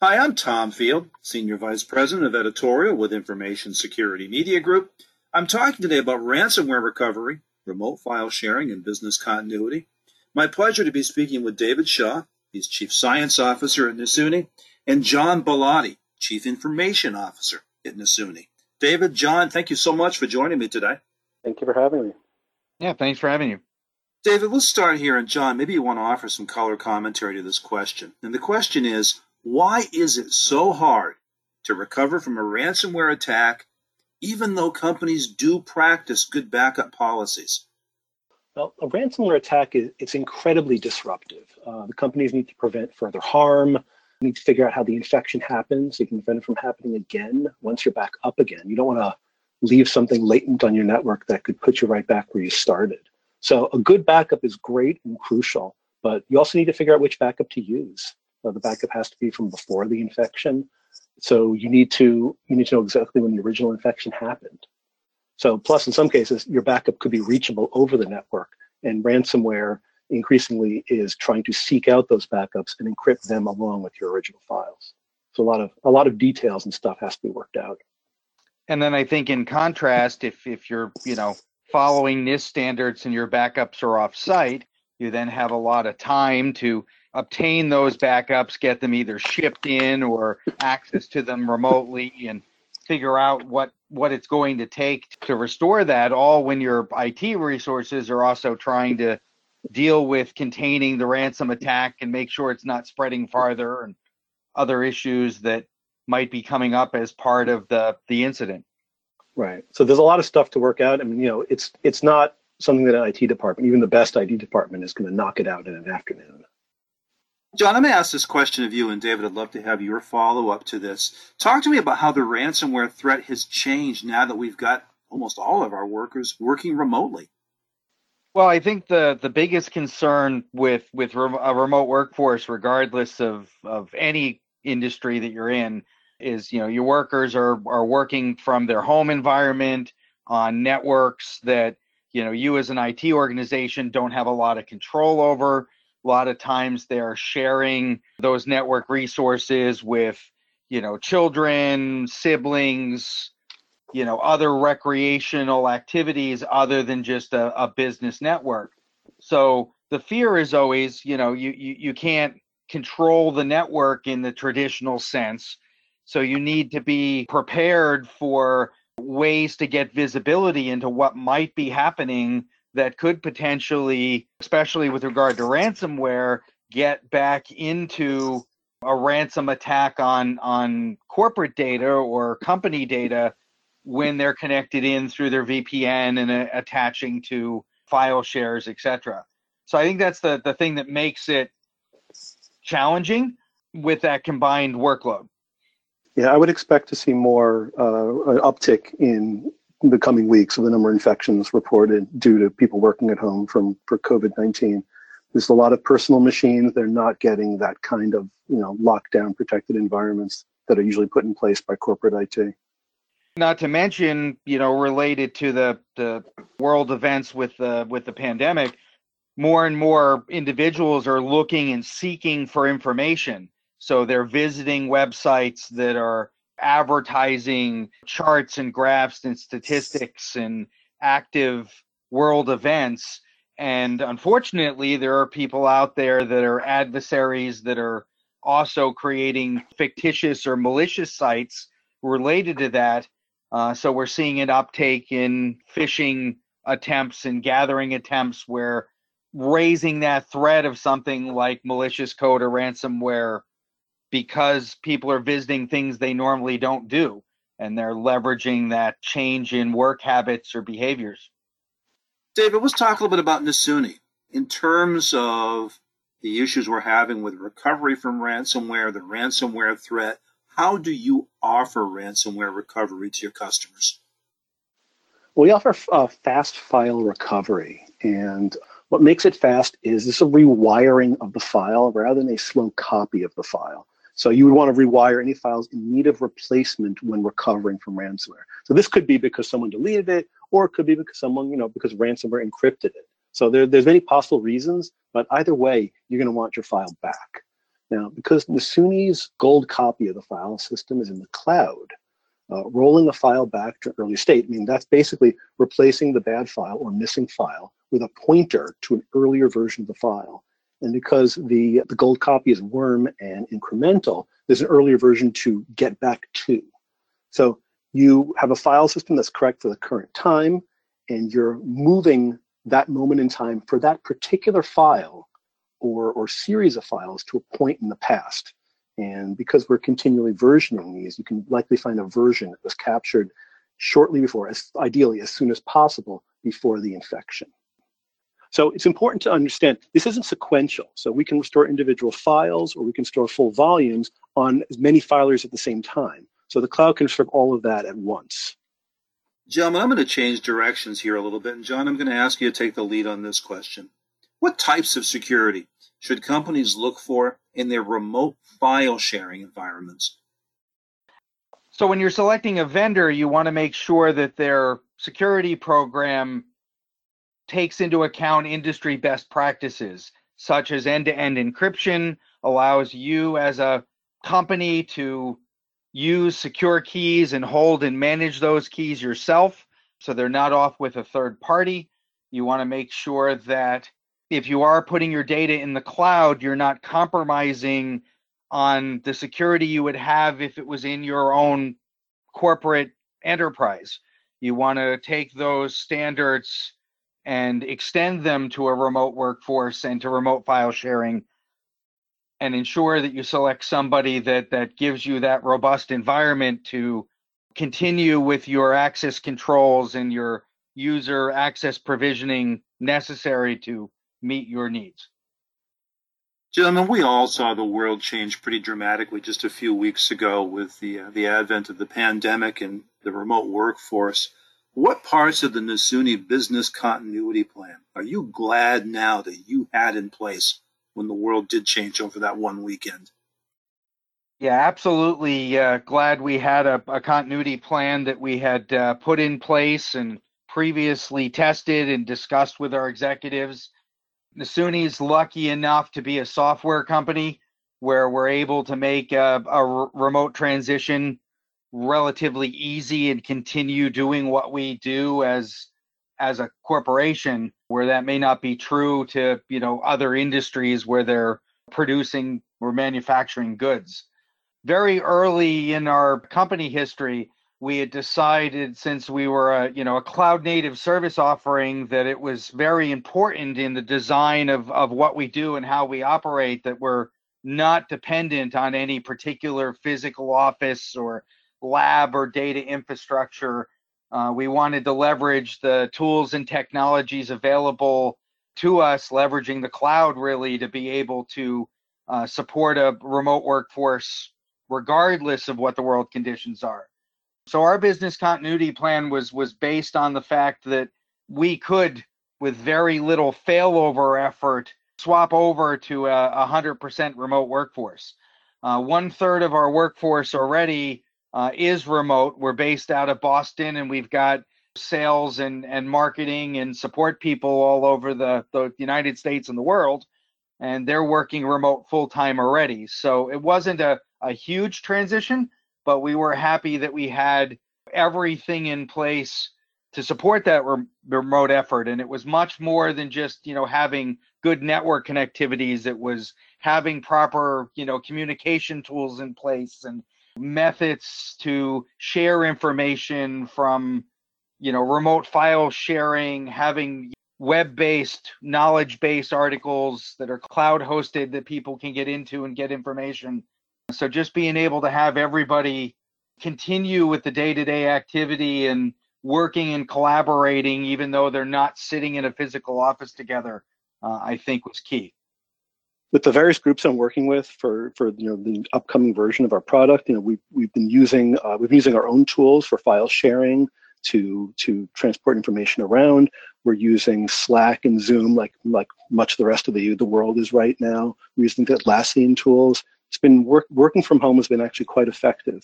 Hi, I'm Tom Field, Senior Vice President of Editorial with Information Security Media Group. I'm talking today about ransomware recovery, remote file sharing, and business continuity. My pleasure to be speaking with David Shaw, he's Chief Science Officer at Nasuni, and John Bellotti, Chief Information Officer at Nasuni. David, John, thank you so much for joining me today. Thank you for having me. Yeah, thanks for having you. David, let's start here. And John, maybe you want to offer some color commentary to this question. And the question is why is it so hard to recover from a ransomware attack, even though companies do practice good backup policies? Well, a ransomware attack is it's incredibly disruptive. Uh, the companies need to prevent further harm, need to figure out how the infection happens so you can prevent it from happening again once you're back up again. You don't want to leave something latent on your network that could put you right back where you started. So a good backup is great and crucial, but you also need to figure out which backup to use. Uh, the backup has to be from before the infection. So you need to you need to know exactly when the original infection happened. So plus in some cases your backup could be reachable over the network and ransomware increasingly is trying to seek out those backups and encrypt them along with your original files. So a lot of a lot of details and stuff has to be worked out. And then I think in contrast, if if you're you know following NIST standards and your backups are off site, you then have a lot of time to obtain those backups, get them either shipped in or access to them remotely, and figure out what what it's going to take to restore that. All when your IT resources are also trying to deal with containing the ransom attack and make sure it's not spreading farther and other issues that might be coming up as part of the the incident. Right. So there's a lot of stuff to work out. I mean, you know, it's it's not something that an IT department, even the best IT department, is going to knock it out in an afternoon. John, I'm going to ask this question of you, and David, I'd love to have your follow up to this. Talk to me about how the ransomware threat has changed now that we've got almost all of our workers working remotely. Well, I think the the biggest concern with with a remote workforce, regardless of of any industry that you're in, is you know your workers are are working from their home environment on networks that you know you as an IT organization don't have a lot of control over a lot of times they're sharing those network resources with, you know, children, siblings, you know, other recreational activities other than just a, a business network. So the fear is always, you know, you, you, you can't control the network in the traditional sense. So you need to be prepared for ways to get visibility into what might be happening that could potentially, especially with regard to ransomware, get back into a ransom attack on on corporate data or company data when they're connected in through their VPN and uh, attaching to file shares, etc. So I think that's the the thing that makes it challenging with that combined workload. Yeah, I would expect to see more uh, uptick in the coming weeks of the number of infections reported due to people working at home from for COVID-19. There's a lot of personal machines. They're not getting that kind of you know lockdown protected environments that are usually put in place by corporate IT. Not to mention, you know, related to the the world events with the with the pandemic, more and more individuals are looking and seeking for information. So they're visiting websites that are advertising charts and graphs and statistics and active world events. And unfortunately, there are people out there that are adversaries that are also creating fictitious or malicious sites related to that. Uh, so we're seeing an uptake in phishing attempts and gathering attempts where raising that threat of something like malicious code or ransomware because people are visiting things they normally don't do and they're leveraging that change in work habits or behaviors. David, let's talk a little bit about Nasuni in terms of the issues we're having with recovery from ransomware, the ransomware threat. How do you offer ransomware recovery to your customers? We offer uh, fast file recovery, and what makes it fast is this a rewiring of the file rather than a slow copy of the file. So you would want to rewire any files in need of replacement when recovering from ransomware. So this could be because someone deleted it, or it could be because someone, you know, because ransomware encrypted it. So there, there's many possible reasons, but either way, you're going to want your file back. Now, because Nasuni's gold copy of the file system is in the cloud, uh, rolling a file back to an early state, I mean, that's basically replacing the bad file or missing file with a pointer to an earlier version of the file. And because the, the gold copy is worm and incremental, there's an earlier version to get back to. So you have a file system that's correct for the current time, and you're moving that moment in time for that particular file or, or series of files to a point in the past. And because we're continually versioning these, you can likely find a version that was captured shortly before, as ideally as soon as possible before the infection. So it's important to understand this isn't sequential. So we can restore individual files or we can store full volumes on as many filers at the same time. So the cloud can serve all of that at once. Gentlemen, I'm going to change directions here a little bit. And John, I'm going to ask you to take the lead on this question. What types of security should companies look for in their remote file sharing environments? So when you're selecting a vendor, you want to make sure that their security program takes into account industry best practices, such as end-to-end encryption, allows you as a company to use secure keys and hold and manage those keys yourself so they're not off with a third party. You want to make sure that if you are putting your data in the cloud, you're not compromising on the security you would have if it was in your own corporate enterprise. You want to take those standards and extend them to a remote workforce and to remote file sharing and ensure that you select somebody that that gives you that robust environment to continue with your access controls and your user access provisioning necessary to meet your needs. Gentlemen, we all saw the world change pretty dramatically just a few weeks ago with the uh, the advent of the pandemic and the remote workforce. What parts of the Nasuni business continuity plan are you glad now that you had in place when the world did change over that one weekend. Yeah, absolutely. Uh, glad we had a, a, continuity plan that we had uh, put in place and previously tested and discussed with our executives. Nasuni's lucky enough to be a software company where we're able to make a remote transition relatively easy and continue doing what we do as as a corporation where that may not be true to you know other industries where they're producing or manufacturing goods. Very early in our company history we had decided since we were a you know a cloud native service offering that it was very important in the design of of what we do and how we operate that we're not dependent on any particular physical office or lab or data infrastructure uh, we wanted to leverage the tools and technologies available to us, leveraging the cloud really to be able to uh, support a remote workforce regardless of what the world conditions are. So our business continuity plan was was based on the fact that we could, with very little failover effort, swap over to a 100% remote workforce. Uh, one third of our workforce already uh, is remote. We're based out of Boston, and we've got sales and, and marketing and support people all over the, the United States and the world, and they're working remote full time already. So it wasn't a, a huge transition, but we were happy that we had everything in place to support that re- remote effort and it was much more than just you know having good network connectivities it was having proper you know communication tools in place and methods to share information from you know remote file sharing having web-based knowledge-based articles that are cloud hosted that people can get into and get information. So just being able to have everybody continue with the day-to-day activity and working and collaborating even though they're not sitting in a physical office together uh, i think was key with the various groups I'm working with for for you know the upcoming version of our product, you know we we've been using uh, we've been using our own tools for file sharing to to transport information around. We're using Slack and Zoom like like much of the rest of the the world is right now. We're using the Atlassian tools. It's been work, working from home has been actually quite effective.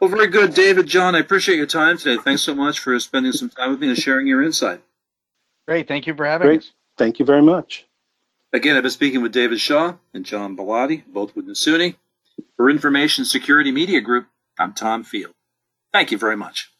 Well, very good, David, John. I appreciate your time today. Thanks so much for spending some time with me and sharing your insight. Great. Thank you for having me. Great. us. Thank you very much. Again, I've been speaking with David Shaw and John Bellotti, both with Nasuni. For Information Security Media Group, I'm Tom Field. Thank you very much.